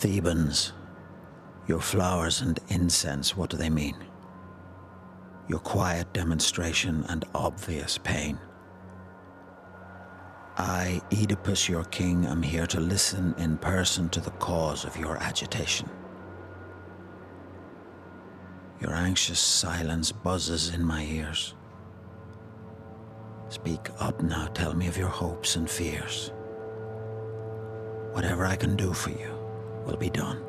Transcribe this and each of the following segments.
Thebans, your flowers and incense, what do they mean? Your quiet demonstration and obvious pain. I, Oedipus, your king, am here to listen in person to the cause of your agitation. Your anxious silence buzzes in my ears. Speak up now, tell me of your hopes and fears. Whatever I can do for you will be done.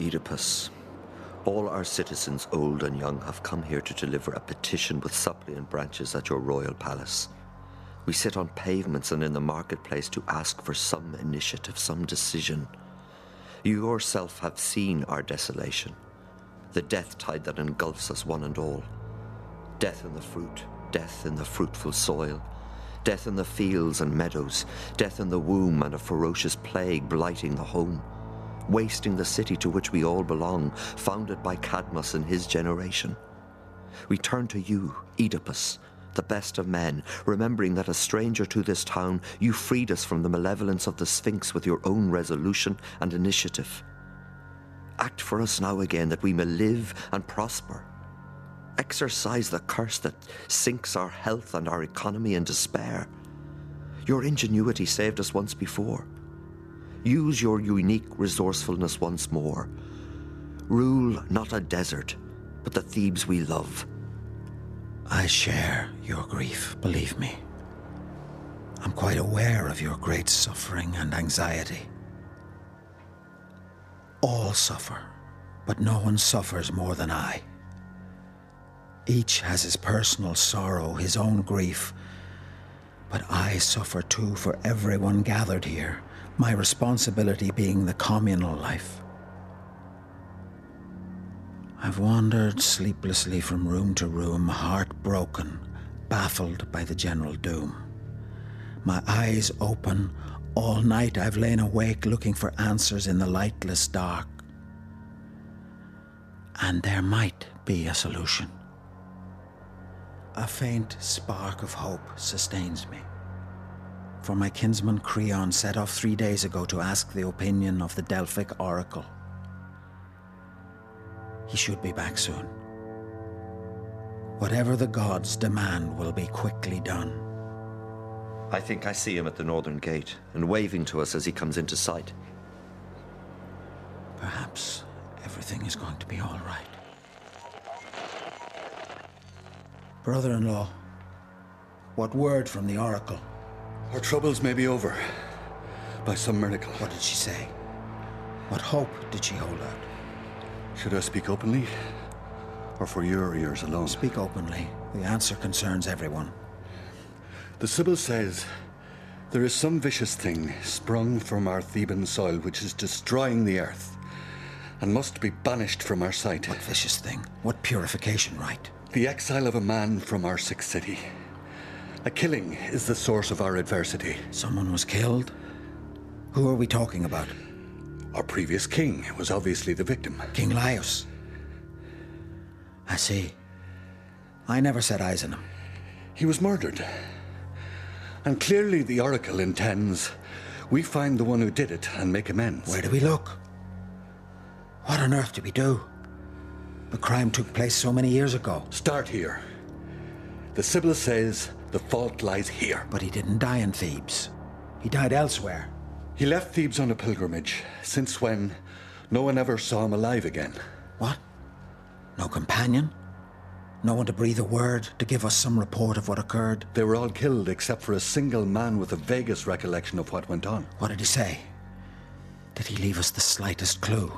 Oedipus, all our citizens, old and young, have come here to deliver a petition with suppliant branches at your royal palace. We sit on pavements and in the marketplace to ask for some initiative, some decision. You yourself have seen our desolation, the death tide that engulfs us one and all. Death in the fruit, death in the fruitful soil, death in the fields and meadows, death in the womb and a ferocious plague blighting the home, wasting the city to which we all belong, founded by Cadmus and his generation. We turn to you, Oedipus, the best of men, remembering that a stranger to this town, you freed us from the malevolence of the Sphinx with your own resolution and initiative. Act for us now again that we may live and prosper. Exorcise the curse that sinks our health and our economy in despair. Your ingenuity saved us once before. Use your unique resourcefulness once more. Rule not a desert, but the Thebes we love. I share your grief, believe me. I'm quite aware of your great suffering and anxiety. All suffer, but no one suffers more than I. Each has his personal sorrow, his own grief. But I suffer too for everyone gathered here, my responsibility being the communal life. I've wandered sleeplessly from room to room, heartbroken, baffled by the general doom. My eyes open, all night I've lain awake looking for answers in the lightless dark. And there might be a solution. A faint spark of hope sustains me. For my kinsman Creon set off three days ago to ask the opinion of the Delphic oracle. He should be back soon. Whatever the gods demand will be quickly done. I think I see him at the northern gate and waving to us as he comes into sight. Perhaps everything is going to be all right. Brother in law, what word from the oracle? Our troubles may be over. By some miracle. What did she say? What hope did she hold out? Should I speak openly? Or for your ears alone? Speak openly. The answer concerns everyone. The Sibyl says there is some vicious thing sprung from our Theban soil which is destroying the earth and must be banished from our sight. What vicious thing? What purification rite? The exile of a man from our sick city. A killing is the source of our adversity. Someone was killed? Who are we talking about? Our previous king was obviously the victim. King Laius. I see. I never set eyes on him. He was murdered. And clearly the Oracle intends we find the one who did it and make amends. Where do we look? What on earth do we do? The crime took place so many years ago. Start here. The Sibyl says the fault lies here. But he didn't die in Thebes. He died elsewhere. He left Thebes on a pilgrimage, since when no one ever saw him alive again. What? No companion? No one to breathe a word, to give us some report of what occurred? They were all killed except for a single man with the vaguest recollection of what went on. What did he say? Did he leave us the slightest clue?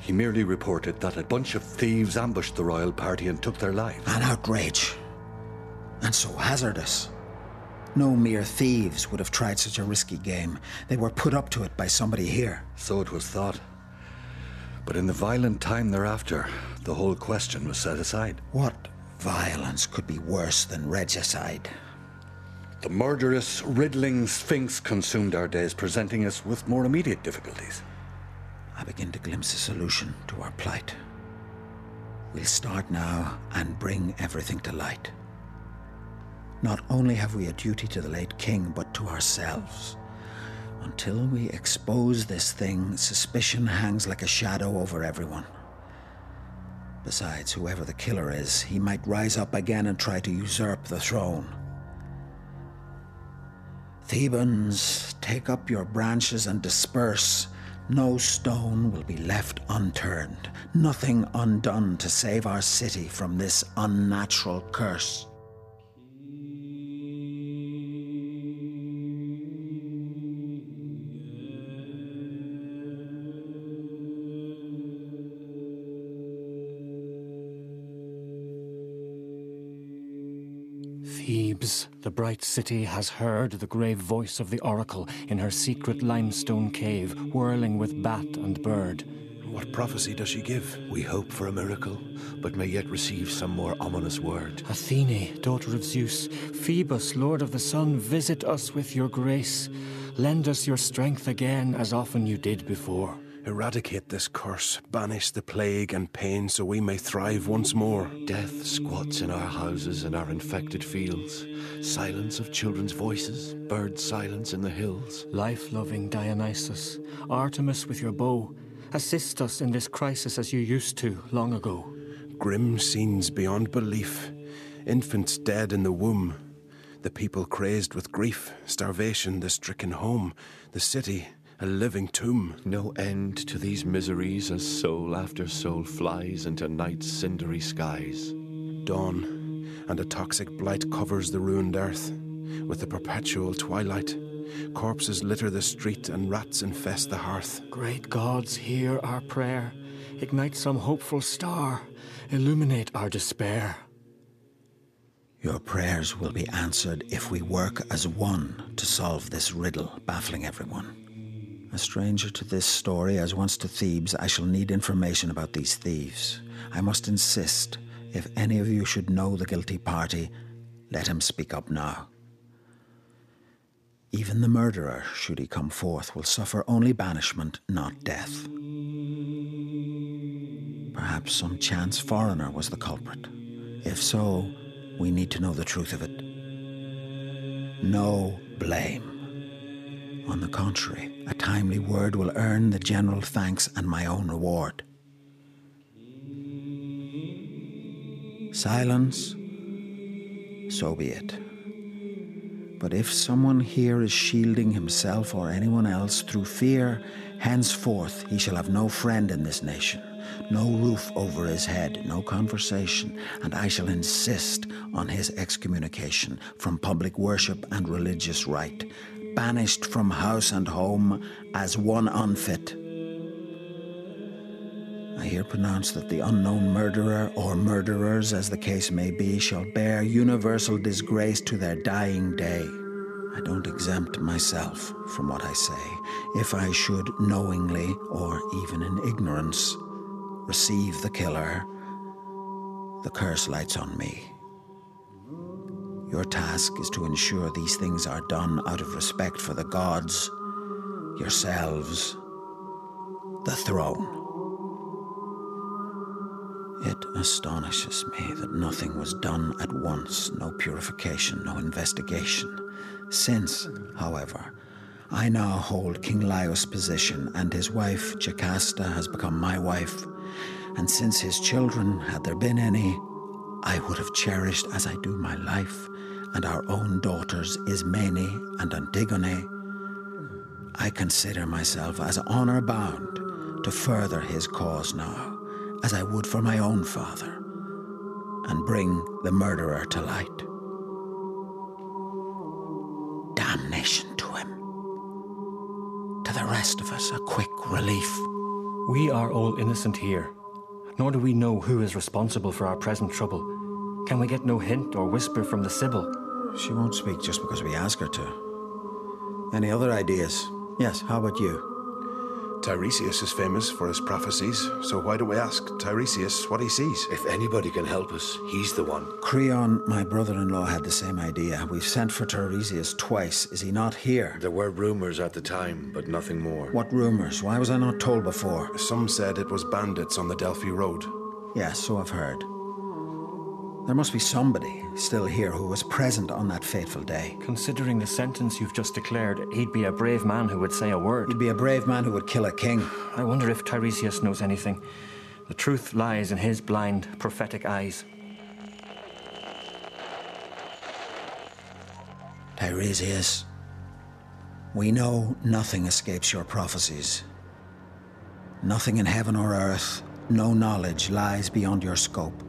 He merely reported that a bunch of thieves ambushed the royal party and took their lives. An outrage. And so hazardous. No mere thieves would have tried such a risky game. They were put up to it by somebody here. So it was thought. But in the violent time thereafter, the whole question was set aside. What violence could be worse than regicide? The murderous, riddling Sphinx consumed our days, presenting us with more immediate difficulties. I begin to glimpse a solution to our plight. We'll start now and bring everything to light. Not only have we a duty to the late king, but to ourselves. Until we expose this thing, suspicion hangs like a shadow over everyone. Besides, whoever the killer is, he might rise up again and try to usurp the throne. Thebans, take up your branches and disperse. No stone will be left unturned, nothing undone to save our city from this unnatural curse. Thebes, the bright city, has heard the grave voice of the oracle in her secret limestone cave, whirling with bat and bird. What prophecy does she give? We hope for a miracle, but may yet receive some more ominous word. Athene, daughter of Zeus, Phoebus, lord of the sun, visit us with your grace. Lend us your strength again, as often you did before. Eradicate this curse, banish the plague and pain so we may thrive once more. Death squats in our houses and our infected fields. Silence of children's voices, bird silence in the hills. Life loving Dionysus, Artemis with your bow, assist us in this crisis as you used to long ago. Grim scenes beyond belief. Infants dead in the womb. The people crazed with grief, starvation, the stricken home, the city a living tomb. No end to these miseries as soul after soul flies into night's cindery skies. Dawn, and a toxic blight covers the ruined earth with a perpetual twilight. Corpses litter the street and rats infest the hearth. Great gods, hear our prayer. Ignite some hopeful star. Illuminate our despair. Your prayers will be answered if we work as one to solve this riddle baffling everyone. A stranger to this story, as once to Thebes, I shall need information about these thieves. I must insist, if any of you should know the guilty party, let him speak up now. Even the murderer, should he come forth, will suffer only banishment, not death. Perhaps some chance foreigner was the culprit. If so, we need to know the truth of it. No blame. On the contrary, a timely word will earn the general thanks and my own reward. Silence, so be it. But if someone here is shielding himself or anyone else through fear, henceforth he shall have no friend in this nation, no roof over his head, no conversation, and I shall insist on his excommunication from public worship and religious rite, banished from house and home as one unfit. I here pronounce that the unknown murderer, or murderers as the case may be, shall bear universal disgrace to their dying day. I don't exempt myself from what I say. If I should knowingly, or even in ignorance, receive the killer, the curse lights on me. Your task is to ensure these things are done out of respect for the gods, yourselves, the throne. It astonishes me that nothing was done at once, no purification, no investigation. Since, however, I now hold King Laius' position, and his wife, Jocasta, has become my wife, and since his children, had there been any, I would have cherished as I do my life, and our own daughters, Ismene and Antigone, I consider myself as honor bound to further his cause now as I would for my own father, and bring the murderer to light. Damnation to him. To the rest of us, a quick relief. We are all innocent here, nor do we know who is responsible for our present trouble. Can we get no hint or whisper from the Sibyl? She won't speak just because we ask her to. Any other ideas? Yes, how about you? Tiresias is famous for his prophecies, so why don't we ask Tiresias what he sees? If anybody can help us, he's the one. Creon, my brother in law, had the same idea. We've sent for Tiresias twice. Is he not here? There were rumors at the time, but nothing more. What rumors? Why was I not told before? Some said it was bandits on the Delphi Road. Yes, so I've heard. There must be somebody still here who was present on that fateful day. Considering the sentence you've just declared, he'd be a brave man who would say a word. He'd be a brave man who would kill a king. I wonder if Tiresias knows anything. The truth lies in his blind, prophetic eyes. Tiresias, we know nothing escapes your prophecies. Nothing in heaven or earth, no knowledge lies beyond your scope.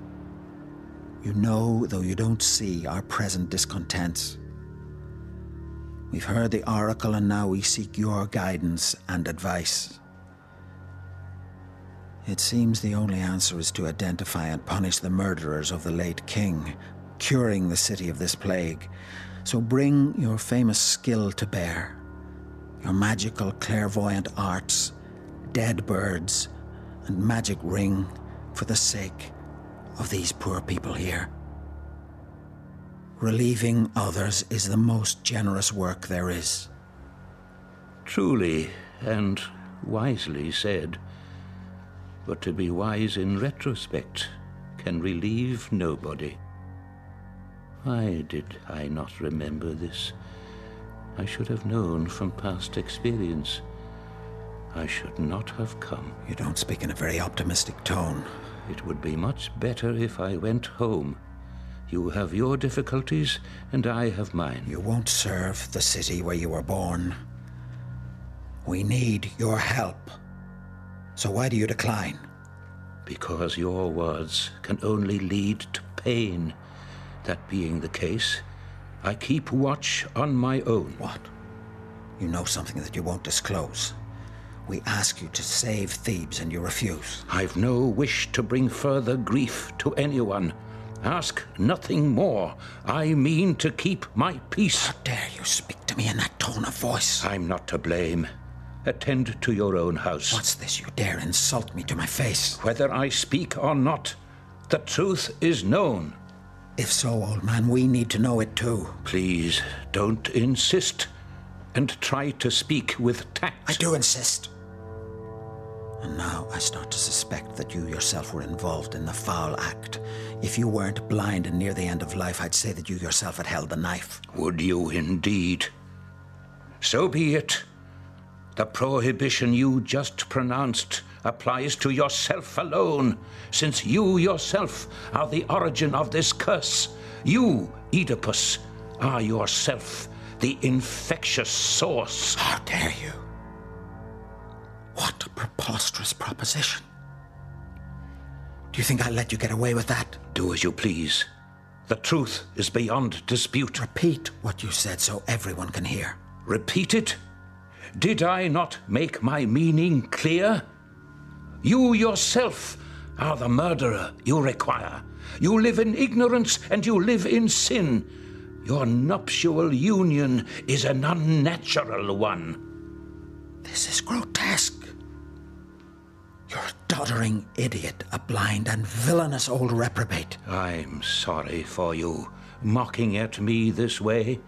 You know, though you don't see, our present discontents. We've heard the oracle, and now we seek your guidance and advice. It seems the only answer is to identify and punish the murderers of the late king, curing the city of this plague. So bring your famous skill to bear, your magical clairvoyant arts, dead birds, and magic ring for the sake of these poor people here. Relieving others is the most generous work there is. Truly and wisely said. But to be wise in retrospect can relieve nobody. Why did I not remember this? I should have known from past experience. I should not have come. You don't speak in a very optimistic tone. It would be much better if I went home. You have your difficulties, and I have mine. You won't serve the city where you were born. We need your help. So why do you decline? Because your words can only lead to pain. That being the case, I keep watch on my own. What? You know something that you won't disclose. We ask you to save Thebes and you refuse. I've no wish to bring further grief to anyone. Ask nothing more. I mean to keep my peace. How dare you speak to me in that tone of voice? I'm not to blame. Attend to your own house. What's this? You dare insult me to my face? Whether I speak or not, the truth is known. If so, old man, we need to know it too. Please don't insist and try to speak with tact. I do insist. And now I start to suspect that you yourself were involved in the foul act. If you weren't blind and near the end of life, I'd say that you yourself had held the knife. Would you indeed? So be it. The prohibition you just pronounced applies to yourself alone, since you yourself are the origin of this curse. You, Oedipus, are yourself the infectious source. How dare you? What a preposterous proposition. Do you think I'll let you get away with that? Do as you please. The truth is beyond dispute. Repeat what you said so everyone can hear. Repeat it? Did I not make my meaning clear? You yourself are the murderer you require. You live in ignorance and you live in sin. Your nuptial union is an unnatural one. This is grotesque. You're a doddering idiot, a blind and villainous old reprobate. I'm sorry for you, mocking at me this way.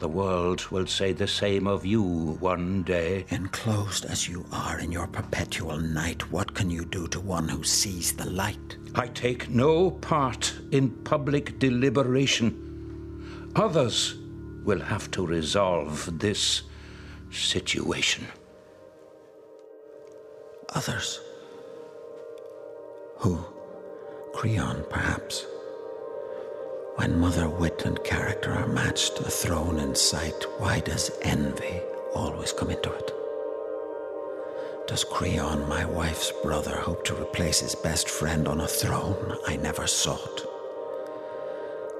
The world will say the same of you one day. Enclosed as you are in your perpetual night, what can you do to one who sees the light? I take no part in public deliberation. Others will have to resolve this situation. Others? Who? Creon, perhaps? When mother wit and character are matched, a throne in sight, why does envy always come into it? Does Creon, my wife's brother, hope to replace his best friend on a throne I never sought?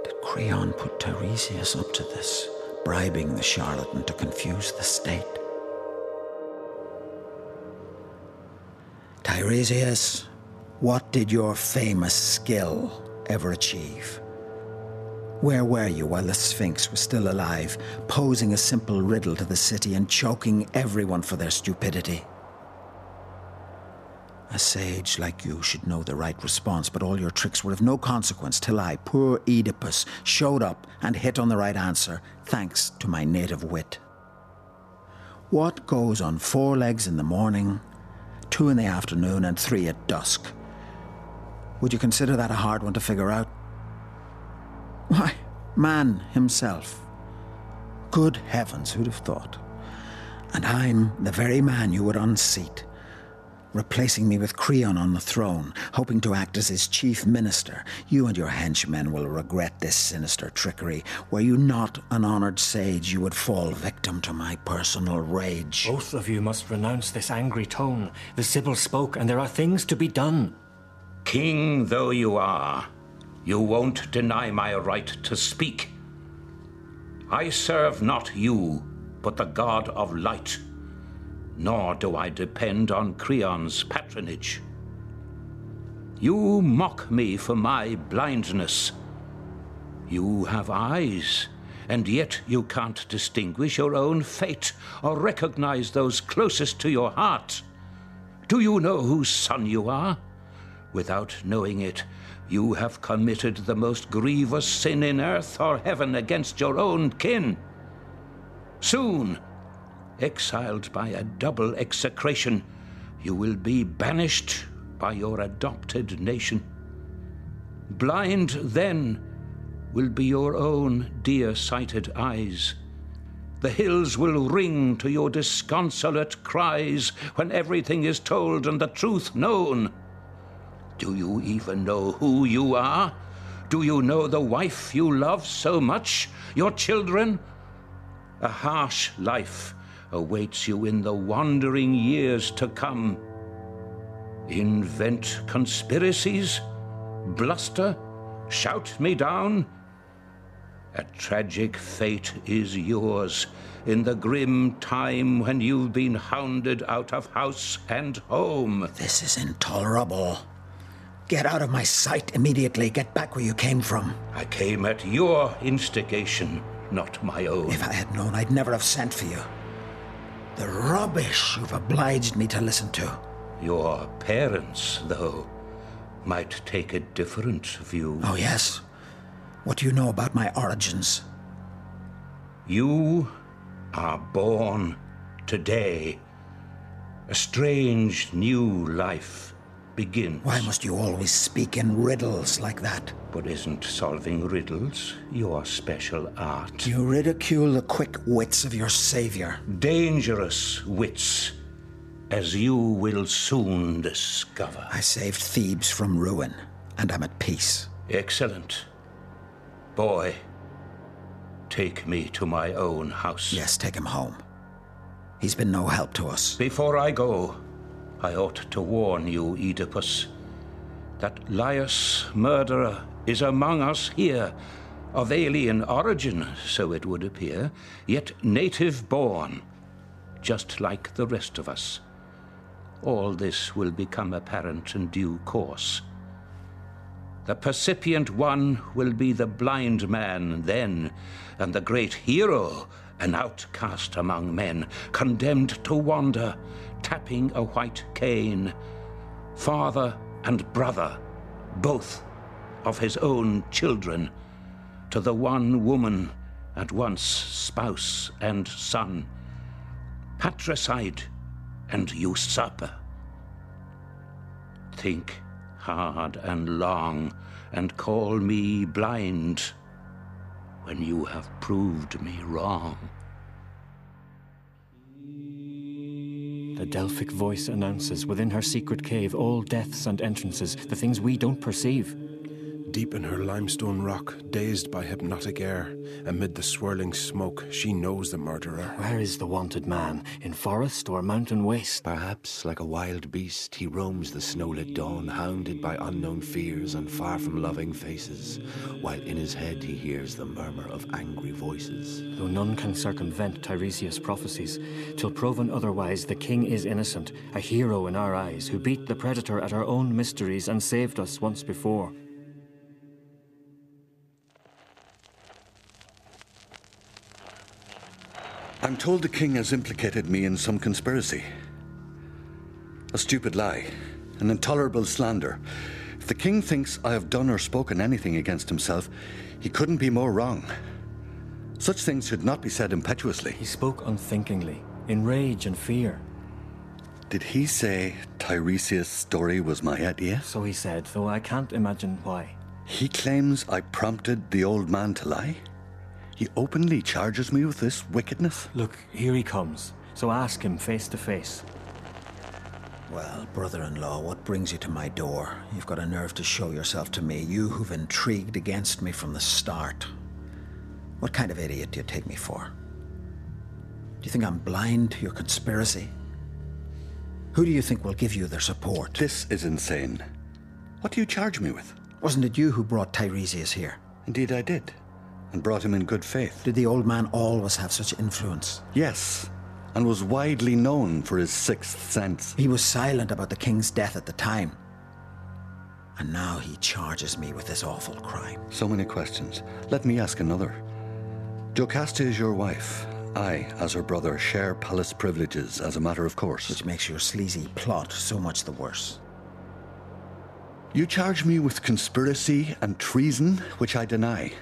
Did Creon put Tiresias up to this, bribing the charlatan to confuse the state? Tiresias, what did your famous skill ever achieve? Where were you while the Sphinx was still alive, posing a simple riddle to the city and choking everyone for their stupidity? A sage like you should know the right response, but all your tricks were of no consequence till I, poor Oedipus, showed up and hit on the right answer, thanks to my native wit. What goes on four legs in the morning, two in the afternoon, and three at dusk. Would you consider that a hard one to figure out? Why, man himself. Good heavens, who'd have thought? And I'm the very man you would unseat replacing me with Creon on the throne, hoping to act as his chief minister. You and your henchmen will regret this sinister trickery. Were you not an honored sage, you would fall victim to my personal rage. Both of you must renounce this angry tone. The Sibyl spoke, and there are things to be done. King though you are, you won't deny my right to speak. I serve not you, but the god of light, nor do I depend on Creon's patronage. You mock me for my blindness. You have eyes, and yet you can't distinguish your own fate or recognize those closest to your heart. Do you know whose son you are? Without knowing it, you have committed the most grievous sin in earth or heaven against your own kin. Soon, exiled by a double execration, you will be banished by your adopted nation. Blind then will be your own dear sighted eyes. The hills will ring to your disconsolate cries when everything is told and the truth known. Do you even know who you are? Do you know the wife you love so much? Your children? A harsh life awaits you in the wandering years to come. Invent conspiracies? Bluster? Shout me down? A tragic fate is yours in the grim time when you've been hounded out of house and home. This is intolerable. Get out of my sight immediately. Get back where you came from. I came at your instigation, not my own. If I had known, I'd never have sent for you. The rubbish you've obliged me to listen to. Your parents, though, might take a different view. Oh, yes? What do you know about my origins? You are born today. A strange new life begins. Why must you always speak in riddles like that? But isn't solving riddles your special art? You ridicule the quick wits of your savior. Dangerous wits, as you will soon discover. I saved Thebes from ruin, and I'm at peace. Excellent. Boy, take me to my own house. Yes, take him home. He's been no help to us. Before I go, I ought to warn you, Oedipus, that Laius, murderer, is among us here, of alien origin, so it would appear, yet native born, just like the rest of us. All this will become apparent in due course. The percipient one will be the blind man then, and the great hero an outcast among men, condemned to wander, tapping a white cane. Father and brother, both of his own children, to the one woman, at once spouse and son, patricide and usurper. Think hard and long, and call me blind when you have proved me wrong. The Delphic voice announces within her secret cave all deaths and entrances, the things we don't perceive. Deep in her limestone rock, dazed by hypnotic air, amid the swirling smoke, she knows the murderer. Where is the wanted man? In forest or mountain waste? Perhaps, like a wild beast, he roams the snowlit dawn, hounded by unknown fears and far from loving faces, while in his head he hears the murmur of angry voices. Though none can circumvent Tiresias' prophecies, till proven otherwise, the king is innocent, a hero in our eyes, who beat the predator at our own mysteries and saved us once before. I'm told the king has implicated me in some conspiracy. A stupid lie, an intolerable slander. If the king thinks I have done or spoken anything against himself, he couldn't be more wrong. Such things should not be said impetuously. He spoke unthinkingly, in rage and fear. Did he say Tiresias' story was my idea? So he said, though I can't imagine why. He claims I prompted the old man to lie? He openly charges me with this wickedness? Look, here he comes. So ask him face to face. Well, brother in law, what brings you to my door? You've got a nerve to show yourself to me, you who've intrigued against me from the start. What kind of idiot do you take me for? Do you think I'm blind to your conspiracy? Who do you think will give you their support? This is insane. What do you charge me with? Wasn't it you who brought Tiresias here? Indeed, I did, and brought him in good faith. Did the old man always have such influence? Yes, and was widely known for his sixth sense. He was silent about the king's death at the time. And now he charges me with this awful crime. So many questions. Let me ask another. Jocasta is your wife. I, as her brother, share palace privileges as a matter of course. Which makes your sleazy plot so much the worse. You charge me with conspiracy and treason, which I deny.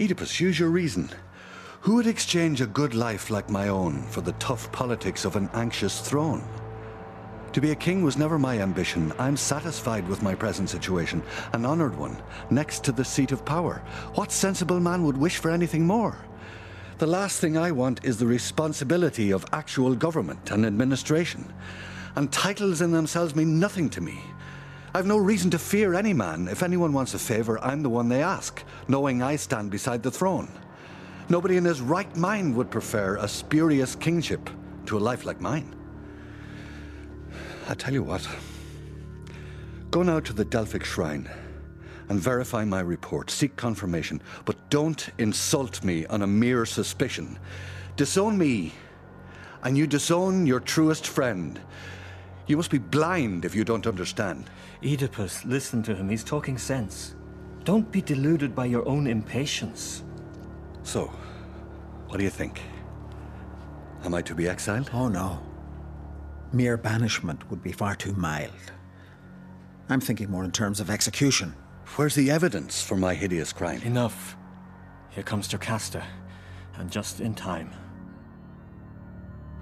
Oedipus, use your reason. Who would exchange a good life like my own for the tough politics of an anxious throne? To be a king was never my ambition. I'm satisfied with my present situation, an honored one, next to the seat of power. What sensible man would wish for anything more? The last thing I want is the responsibility of actual government and administration. And titles in themselves mean nothing to me. I've no reason to fear any man. If anyone wants a favor, I'm the one they ask, knowing I stand beside the throne. Nobody in his right mind would prefer a spurious kingship to a life like mine. I tell you what. Go now to the Delphic shrine and verify my report. Seek confirmation, but don't insult me on a mere suspicion. Disown me, and you disown your truest friend. You must be blind if you don't understand. Oedipus, listen to him. He's talking sense. Don't be deluded by your own impatience. So, what do you think? Am I to be exiled? Oh, no. Mere banishment would be far too mild. I'm thinking more in terms of execution. Where's the evidence for my hideous crime? Enough. Here comes Jocasta, and just in time.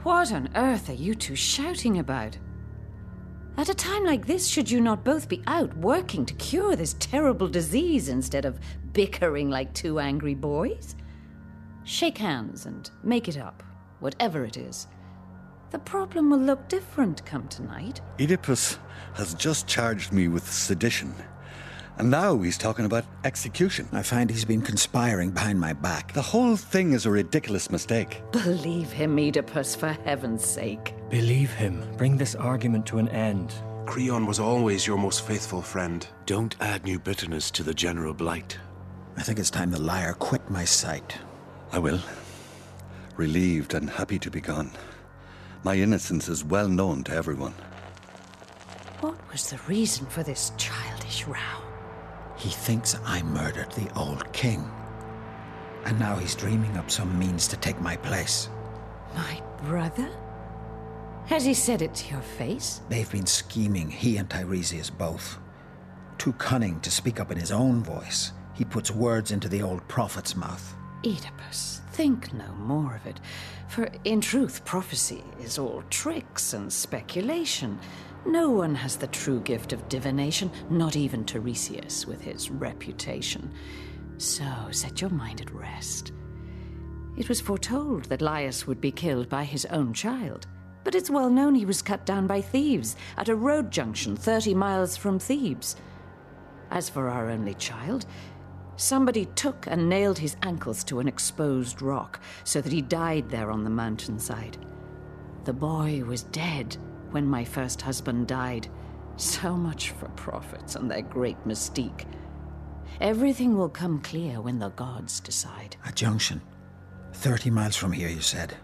What on earth are you two shouting about? At a time like this, should you not both be out working to cure this terrible disease instead of bickering like two angry boys? Shake hands and make it up, whatever it is. The problem will look different come tonight. Oedipus has just charged me with sedition. And now he's talking about execution. I find he's been conspiring behind my back. The whole thing is a ridiculous mistake. Believe him, Oedipus, for heaven's sake. Believe him. Bring this argument to an end. Creon was always your most faithful friend. Don't add new bitterness to the general blight. I think it's time the liar quit my sight. I will. Relieved and happy to be gone. My innocence is well known to everyone. What was the reason for this childish row? He thinks I murdered the old king. And now he's dreaming up some means to take my place. My brother? Has he said it to your face? They've been scheming, he and Tiresias both. Too cunning to speak up in his own voice, he puts words into the old prophet's mouth. Oedipus, think no more of it. For in truth, prophecy is all tricks and speculation. No one has the true gift of divination, not even Tiresias with his reputation. So set your mind at rest. It was foretold that Laius would be killed by his own child, but it's well known he was cut down by thieves at a road junction 30 miles from Thebes. As for our only child, somebody took and nailed his ankles to an exposed rock so that he died there on the mountainside. The boy was dead when my first husband died. So much for prophets and their great mystique. Everything will come clear when the gods decide. A junction. 30 miles from here, you said.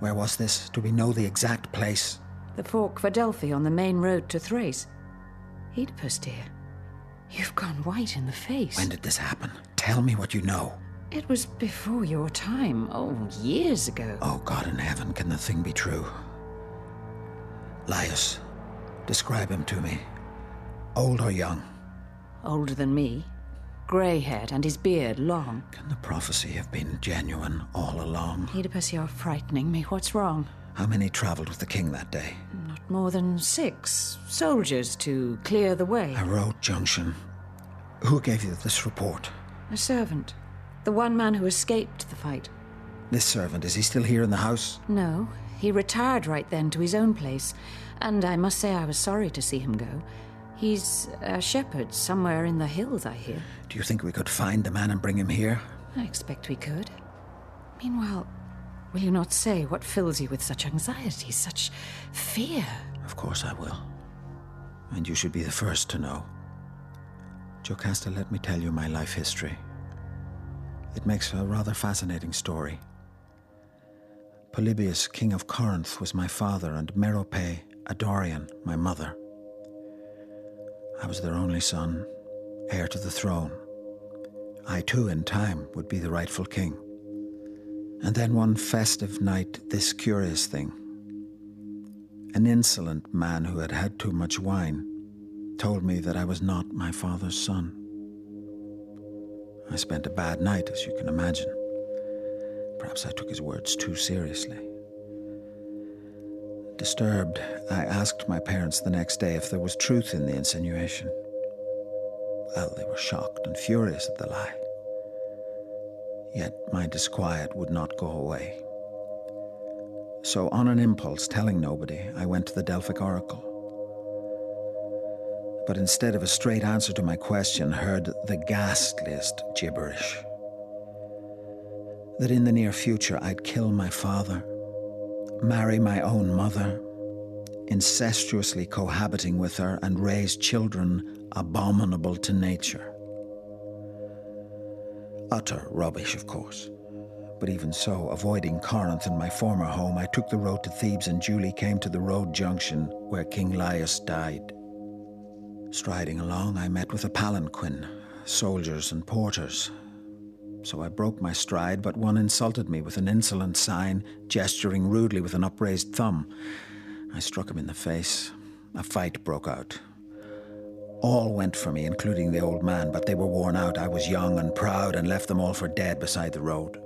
Where was this? Do we know the exact place? The fork for Delphi on the main road to Thrace. Oedipus, dear, you've gone white in the face. When did this happen? Tell me what you know. It was before your time. Oh, years ago. Oh, God in heaven, can the thing be true? Laius, describe him to me. Old or young? Older than me. Grey haired and his beard long. Can the prophecy have been genuine all along? Oedipus, you're frightening me. What's wrong? How many travelled with the king that day? Not more than six soldiers to clear the way. A road junction, Who gave you this report? A servant. The one man who escaped the fight. This servant, is he still here in the house? No, he retired right then to his own place, and I must say I was sorry to see him go. He's a shepherd somewhere in the hills, I hear. Do you think we could find the man and bring him here? I expect we could. Meanwhile, will you not say what fills you with such anxiety, such fear? Of course I will. And you should be the first to know. Jocasta, let me tell you my life history. It makes a rather fascinating story. Polybus, king of Corinth, was my father, and Merope, a Dorian, my mother. I was their only son, heir to the throne. I too, in time, would be the rightful king. And then one festive night, this curious thing. An insolent man who had had too much wine told me that I was not my father's son. I spent a bad night, as you can imagine. Perhaps I took his words too seriously. Disturbed, I asked my parents the next day if there was truth in the insinuation. Well, they were shocked and furious at the lie. Yet my disquiet would not go away. So, on an impulse, telling nobody, I went to the Delphic Oracle. But instead of a straight answer to my question, heard the ghastliest gibberish. That in the near future I'd kill my father, marry my own mother, incestuously cohabiting with her, and raise children abominable to nature. Utter rubbish, of course. But even so, avoiding Corinth and my former home, I took the road to Thebes and duly came to the road junction where King Laius died. Striding along, I met with a palanquin, soldiers and porters. So I broke my stride, but one insulted me with an insolent sign, gesturing rudely with an upraised thumb. I struck him in the face. A fight broke out. All went for me, including the old man, but they were worn out. I was young and proud and left them all for dead beside the road.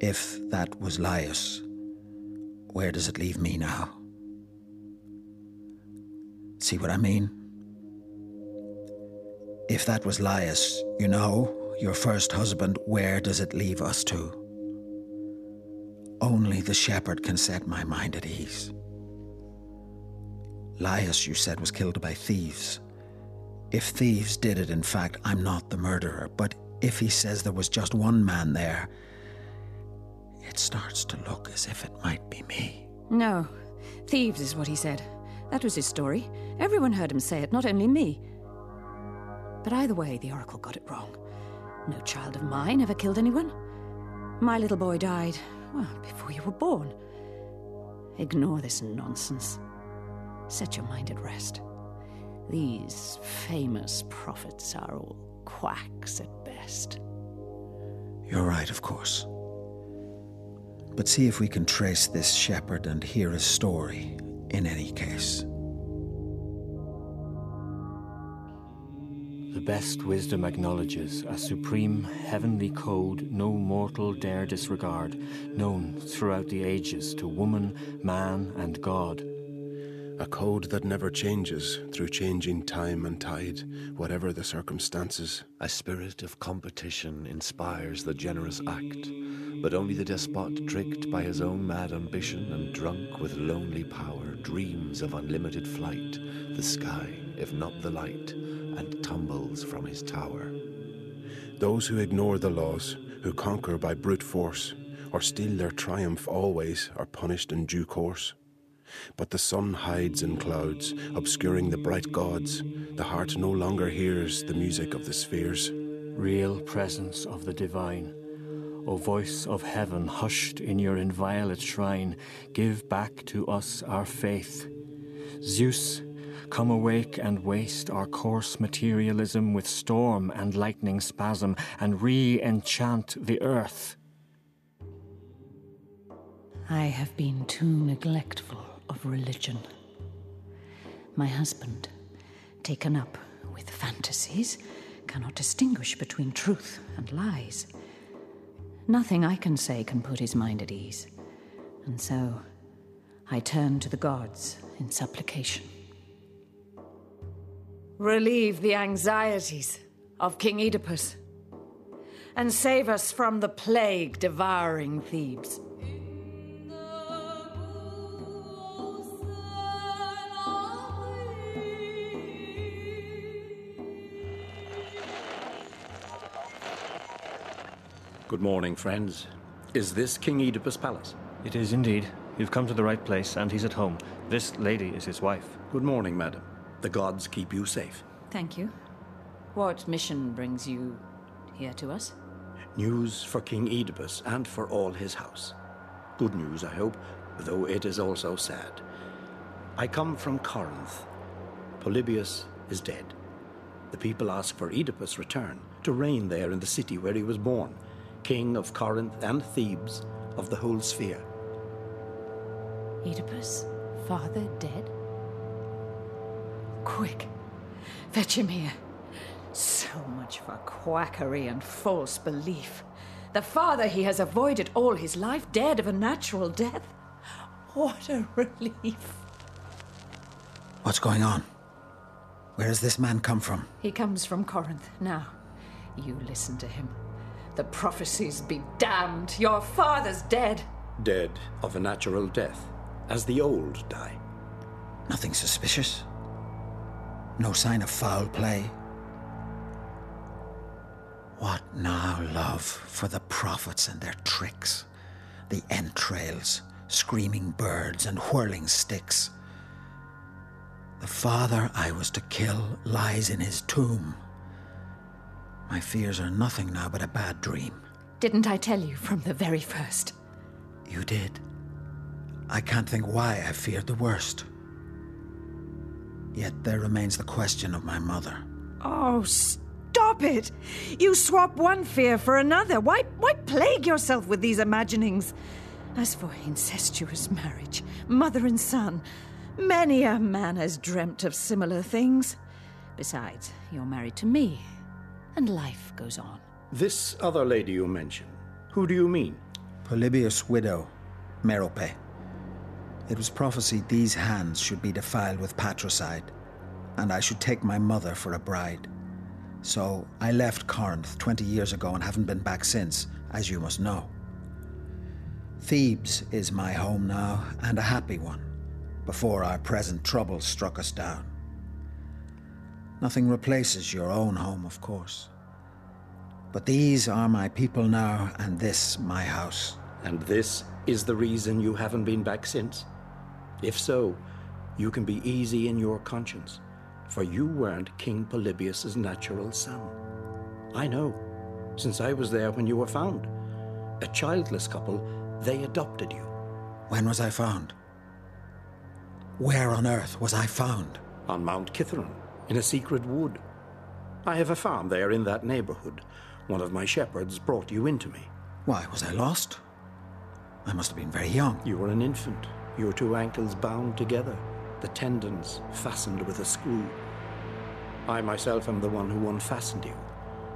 If that was Laius, where does it leave me now? See what I mean? If that was Laius, you know, your first husband, where does it leave us to? Only the shepherd can set my mind at ease. Laius, you said, was killed by thieves. If thieves did it, in fact, I'm not the murderer, but if he says there was just one man there, it starts to look as if it might be me. No, thieves is what he said. That was his story. Everyone heard him say it, not only me. But either way, the Oracle got it wrong. No child of mine ever killed anyone. My little boy died, well, before you were born. Ignore this nonsense. Set your mind at rest. These famous prophets are all quacks at best. You're right, of course. But see if we can trace this shepherd and hear his story in any case. The best wisdom acknowledges a supreme heavenly code no mortal dare disregard, known throughout the ages to woman, man, and God. A code that never changes through changing time and tide, whatever the circumstances. A spirit of competition inspires the generous act, but only the despot, tricked by his own mad ambition and drunk with lonely power, dreams of unlimited flight, the sky, if not the light, and tumbles from his tower. Those who ignore the laws, who conquer by brute force, or steal their triumph always, are punished in due course. But the sun hides in clouds, obscuring the bright gods. The heart no longer hears the music of the spheres. Real presence of the divine. O voice of heaven, hushed in your inviolate shrine, give back to us our faith. Zeus, come awake and waste our coarse materialism with storm and lightning spasm, and re enchant the earth. I have been too neglectful of religion. My husband, taken up with fantasies, cannot distinguish between truth and lies. Nothing I can say can put his mind at ease. And so I turn to the gods in supplication. Relieve the anxieties of King Oedipus, and save us from the plague devouring Thebes. Good morning, friends. Is this King Oedipus' palace? It is indeed. You've come to the right place, and he's at home. This lady is his wife. Good morning, madam. The gods keep you safe. Thank you. What mission brings you here to us? News for King Oedipus and for all his house. Good news, I hope, though it is also sad. I come from Corinth. Polybus is dead. The people ask for Oedipus' return to reign there in the city where he was born, king of Corinth and Thebes, of the whole sphere. Oedipus, father dead? Quick, fetch him here. So much for quackery and false belief. The father he has avoided all his life, dead of a natural death. What a relief. What's going on? Where has this man come from? He comes from Corinth. Now, you listen to him. The prophecies be damned. Your father's dead. Dead of a natural death, as the old die. Nothing suspicious? No sign of foul play? What now, love, for the prophets and their tricks? The entrails, screaming birds, and whirling sticks. The father I was to kill lies in his tomb. My fears are nothing now but a bad dream. Didn't I tell you from the very first? You did. I can't think why I feared the worst. Yet there remains the question of my mother. Oh, stop it! You swap one fear for another. Why, why plague yourself with these imaginings? As for incestuous marriage, mother and son, many a man has dreamt of similar things. Besides, you're married to me, and life goes on. This other lady you mention, who do you mean? Polybus' widow, Merope. It was prophesied these hands should be defiled with patricide, and I should take my mother for a bride. So I left Corinth 20 years ago and haven't been back since, as you must know. Thebes is my home now, and a happy one, before our present troubles struck us down. Nothing replaces your own home, of course. But these are my people now, and this my house. And this is the reason you haven't been back since? If so, you can be easy in your conscience, for you weren't King Polybus's natural son. I know, since I was there when you were found. A childless couple, they adopted you. When was I found? Where on earth was I found? On Mount Kithaeron, in a secret wood. I have a farm there in that neighborhood. One of my shepherds brought you into me. Why, was I lost? I must have been very young. You were an infant, your two ankles bound together, the tendons fastened with a screw. I myself am the one who unfastened you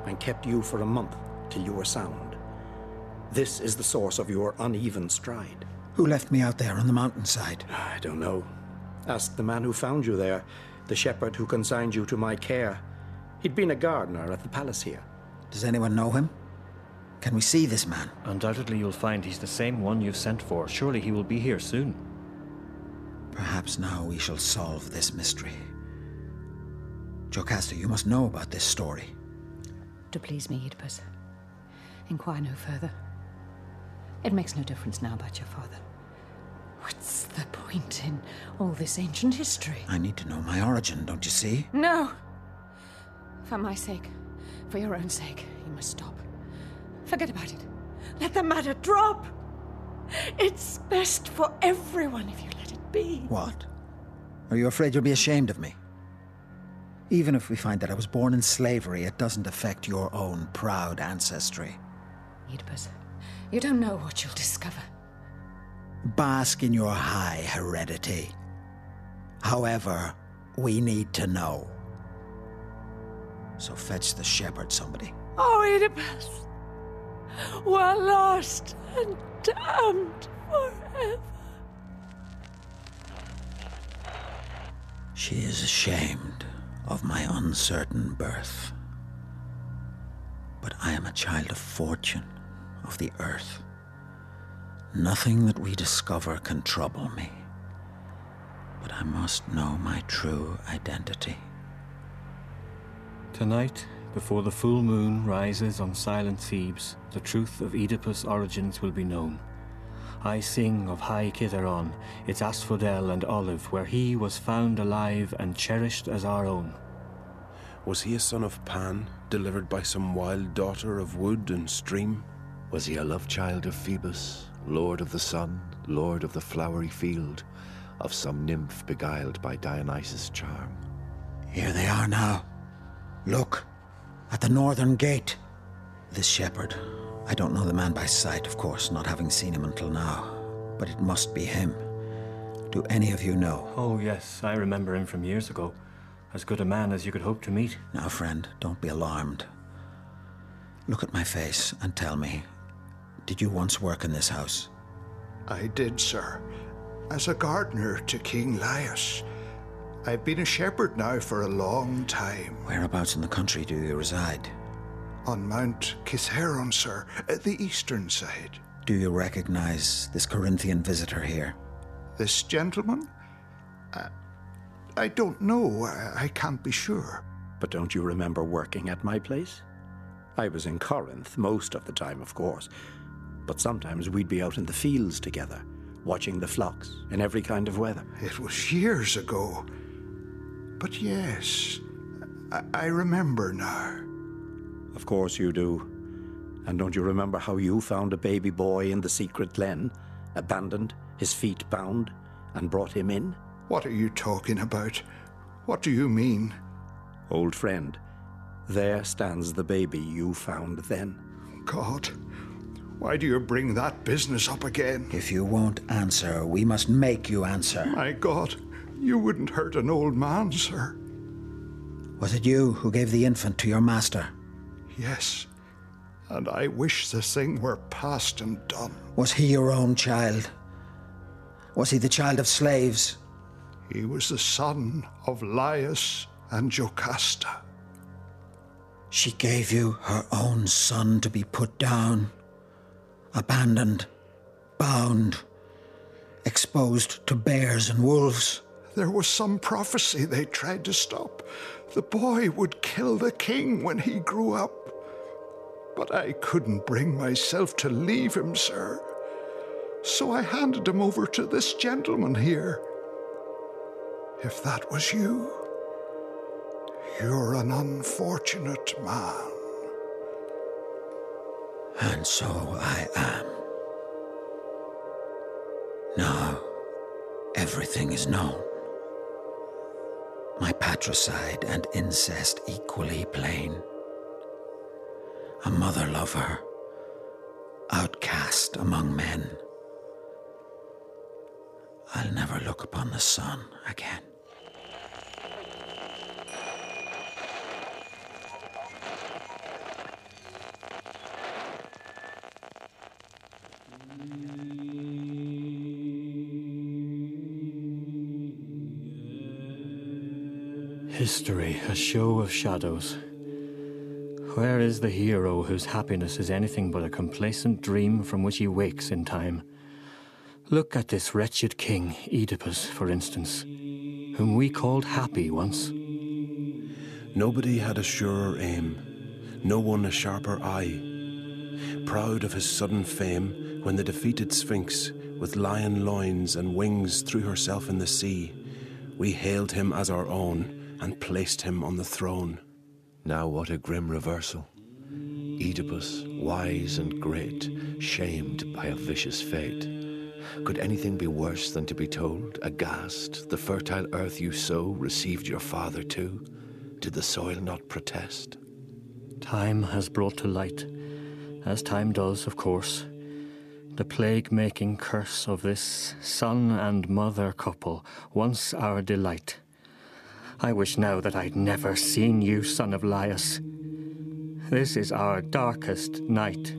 and kept you for a month till you were sound. This is the source of your uneven stride. Who left me out there on the mountainside? I don't know. Ask the man who found you there, the shepherd who consigned you to my care. He'd been a gardener at the palace here. Does anyone know him? Can we see this man? Undoubtedly, you'll find he's the same one you've sent for. Surely he will be here soon. Perhaps now we shall solve this mystery. Jocasta, you must know about this story. To please me, Oedipus. Inquire no further. It makes no difference now about your father. What's the point in all this ancient history? I need to know my origin, don't you see? No! For my sake, for your own sake, you must stop. Forget about it. Let the matter drop. It's best for everyone if you let it be. What? Are you afraid you'll be ashamed of me? Even if we find that I was born in slavery, it doesn't affect your own proud ancestry. Oedipus, you don't know what you'll discover. Bask in your high heredity. However, we need to know. So fetch the shepherd, somebody. Oh, Oedipus! We're lost and damned forever. She is ashamed of my uncertain birth. But I am a child of fortune, of the earth. Nothing that we discover can trouble me. But I must know my true identity. Tonight, before the full moon rises on silent Thebes, the truth of Oedipus' origins will be known. I sing of High Kithaeron, its asphodel and olive, where he was found alive and cherished as our own. Was he a son of Pan, delivered by some wild daughter of wood and stream? Was he a love child of Phoebus, lord of the sun, lord of the flowery field, of some nymph beguiled by Dionysus' charm? Here they are now. Look, at the northern gate. This shepherd, I don't know the man by sight, of course, not having seen him until now, but it must be him. Do any of you know? Oh, yes, I remember him from years ago. As good a man as you could hope to meet. Now, friend, don't be alarmed. Look at my face and tell me did you once work in this house? I did, sir. As a gardener to King Laius. I've been a shepherd now for a long time. Whereabouts in the country do you reside? On Mount Kithaeron, sir, at the eastern side. Do you recognize this Corinthian visitor here? This gentleman? I, I don't know. I, I can't be sure. But don't you remember working at my place? I was in Corinth most of the time, of course. But sometimes we'd be out in the fields together, watching the flocks in every kind of weather. It was years ago. But yes, I, I remember now. Of course you do. And don't you remember how you found a baby boy in the secret glen, abandoned, his feet bound, and brought him in? What are you talking about? What do you mean? Old friend, there stands the baby you found then. God, why do you bring that business up again? If you won't answer, we must make you answer. My God, you wouldn't hurt an old man, sir. Was it you who gave the infant to your master? Yes. And I wish the thing were past and done. Was he your own child? Was he the child of slaves? He was the son of Laius and Jocasta. She gave you her own son to be put down, abandoned, bound, exposed to bears and wolves. There was some prophecy they tried to stop. The boy would kill the king when he grew up. But I couldn't bring myself to leave him, sir. So I handed him over to this gentleman here. If that was you, you're an unfortunate man. And so I am. Now, everything is known. My patricide and incest equally plain. A mother lover, outcast among men. I'll never look upon the sun again. History, a show of shadows. Where is the hero whose happiness is anything but a complacent dream from which he wakes in time? Look at this wretched king, Oedipus, for instance, whom we called happy once. Nobody had a surer aim, no one a sharper eye. Proud of his sudden fame, when the defeated Sphinx, with lion loins and wings, threw herself in the sea, we hailed him as our own and placed him on the throne. Now, what a grim reversal. Oedipus, wise and great, shamed by a vicious fate. Could anything be worse than to be told, aghast, the fertile earth you sow received your father too? Did the soil not protest? Time has brought to light, as time does, of course, the plague making curse of this son and mother couple, once our delight. I wish now that I'd never seen you, son of Laius. This is our darkest night.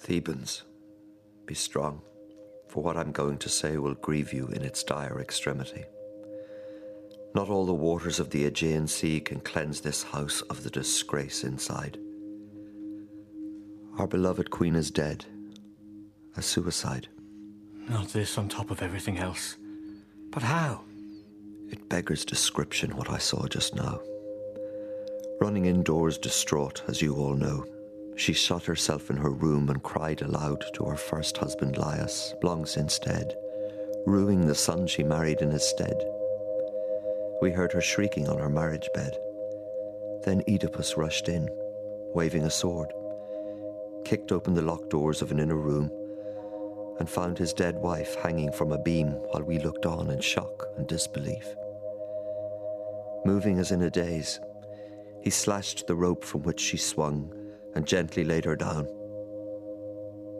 Thebans, be strong. for what I'm going to say will grieve you in its dire extremity. Not all the waters of the Aegean Sea can cleanse this house of the disgrace inside. Our beloved queen is dead. A suicide. Not this on top of everything else. But how? It beggars description what I saw just now. Running indoors distraught, as you all know, she shut herself in her room and cried aloud to her first husband Laius, long since dead, ruining the son she married in his stead. We heard her shrieking on her marriage bed. Then Oedipus rushed in, waving a sword, kicked open the locked doors of an inner room, and found his dead wife hanging from a beam while we looked on in shock and disbelief. Moving as in a daze, he slashed the rope from which she swung and gently laid her down.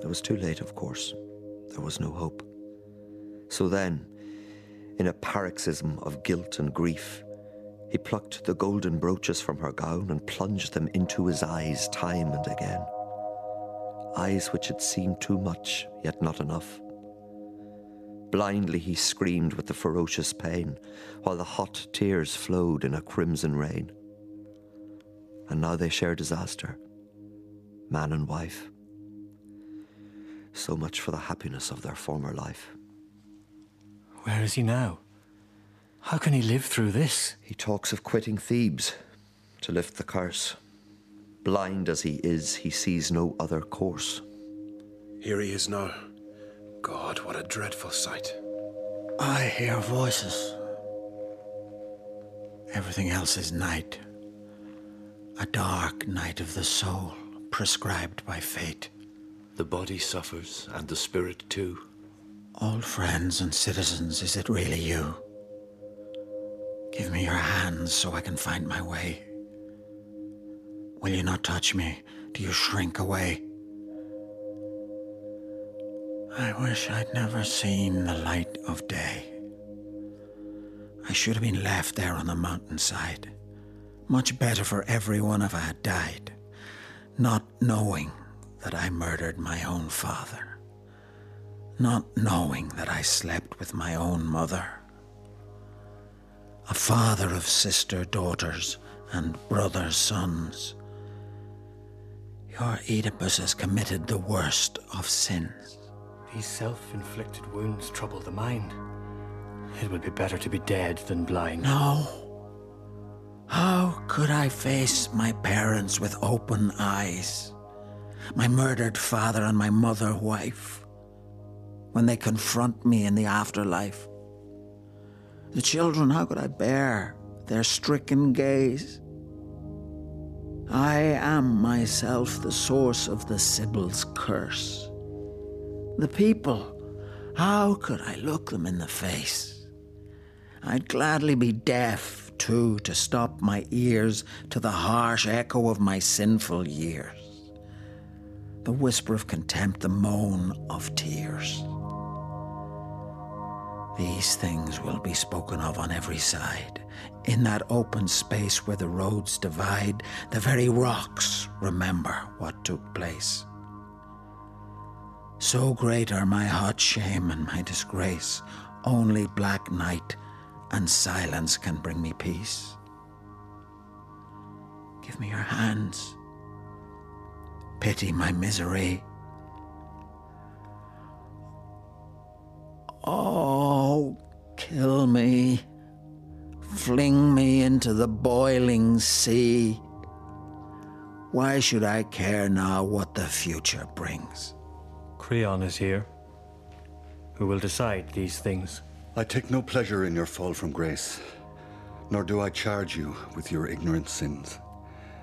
It was too late, of course. There was no hope. So then, in a paroxysm of guilt and grief, he plucked the golden brooches from her gown and plunged them into his eyes time and again. Eyes which had seen too much, yet not enough. Blindly he screamed with the ferocious pain, while the hot tears flowed in a crimson rain. And now they share disaster, man and wife. So much for the happiness of their former life. Where is he now? How can he live through this? He talks of quitting Thebes to lift the curse. Blind as he is, he sees no other course. Here he is now. God, what a dreadful sight. I hear voices. Everything else is night. A dark night of the soul, prescribed by fate. The body suffers, and the spirit too. Old friends and citizens, is it really you? Give me your hands so I can find my way. Will you not touch me? Do you shrink away? I wish I'd never seen the light of day. I should have been left there on the mountainside. Much better for everyone if I had died, not knowing that I murdered my own father, not knowing that I slept with my own mother. A father of sister daughters and brother sons. Your Oedipus has committed the worst of sins. These self inflicted wounds trouble the mind. It would be better to be dead than blind. No. How could I face my parents with open eyes? My murdered father and my mother wife? When they confront me in the afterlife? The children, how could I bear their stricken gaze? I am myself the source of the Sibyl's curse. The people, how could I look them in the face? I'd gladly be deaf, too, to stop my ears to the harsh echo of my sinful years. The whisper of contempt, the moan of tears. These things will be spoken of on every side. In that open space where the roads divide, the very rocks remember what took place. So great are my hot shame and my disgrace, only black night and silence can bring me peace. Give me your hands. Pity my misery. Oh, kill me. Fling me into the boiling sea. Why should I care now what the future brings? Creon is here, who will decide these things. I take no pleasure in your fall from grace, nor do I charge you with your ignorant sins.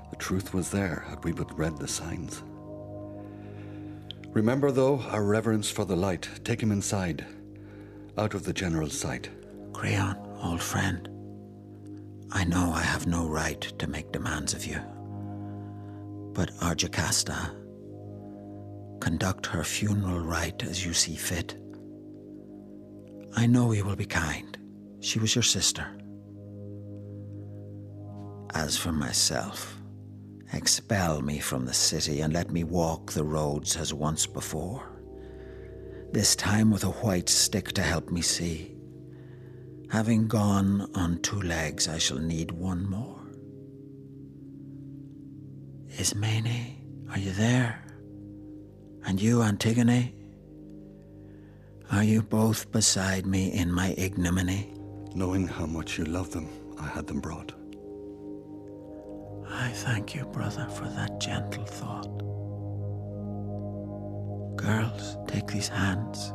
The truth was there had we but read the signs. Remember, though, our reverence for the light. Take him inside, out of the general's sight. Creon, old friend, I know I have no right to make demands of you. But our Jocasta, conduct her funeral rite as you see fit. I know you will be kind. She was your sister. As for myself, expel me from the city and let me walk the roads as once before. this time with a white stick to help me see. Having gone on two legs, I shall need one more. Ismene, are you there? And you, Antigone? Are you both beside me in my ignominy? Knowing how much you love them, I had them brought. I thank you, brother, for that gentle thought. Girls, take these hands.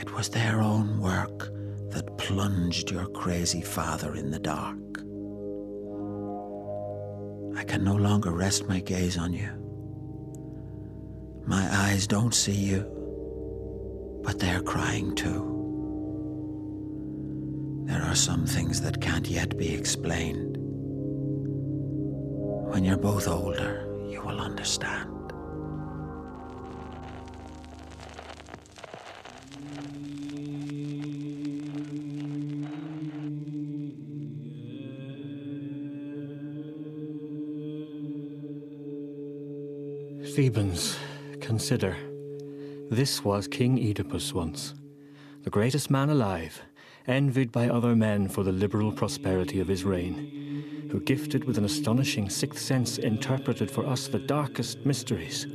It was their own work that plunged your crazy father in the dark. I can no longer rest my gaze on you. My eyes don't see you, but they're crying too. There are some things that can't yet be explained. When you're both older, you will understand. Thebans, consider. This was King Oedipus once, the greatest man alive, envied by other men for the liberal prosperity of his reign, who gifted with an astonishing sixth sense interpreted for us the darkest mysteries.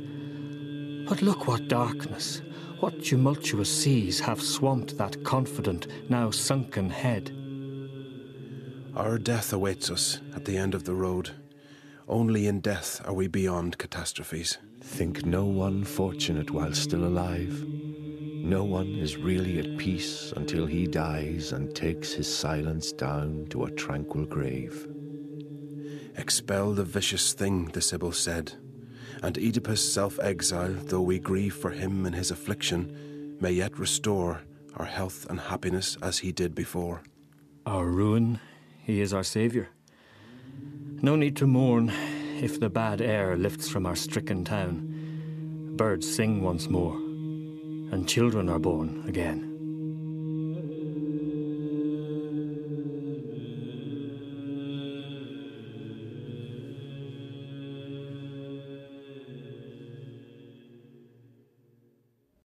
But look what darkness, what tumultuous seas have swamped that confident, now sunken head. Our death awaits us at the end of the road. Only in death are we beyond catastrophes. Think no one fortunate while still alive. No one is really at peace until he dies and takes his silence down to a tranquil grave. Expel the vicious thing, the Sibyl said, and Oedipus' self exile, though we grieve for him in his affliction, may yet restore our health and happiness as he did before. Our ruin, he is our saviour. No need to mourn if the bad air lifts from our stricken town. Birds sing once more, and children are born again.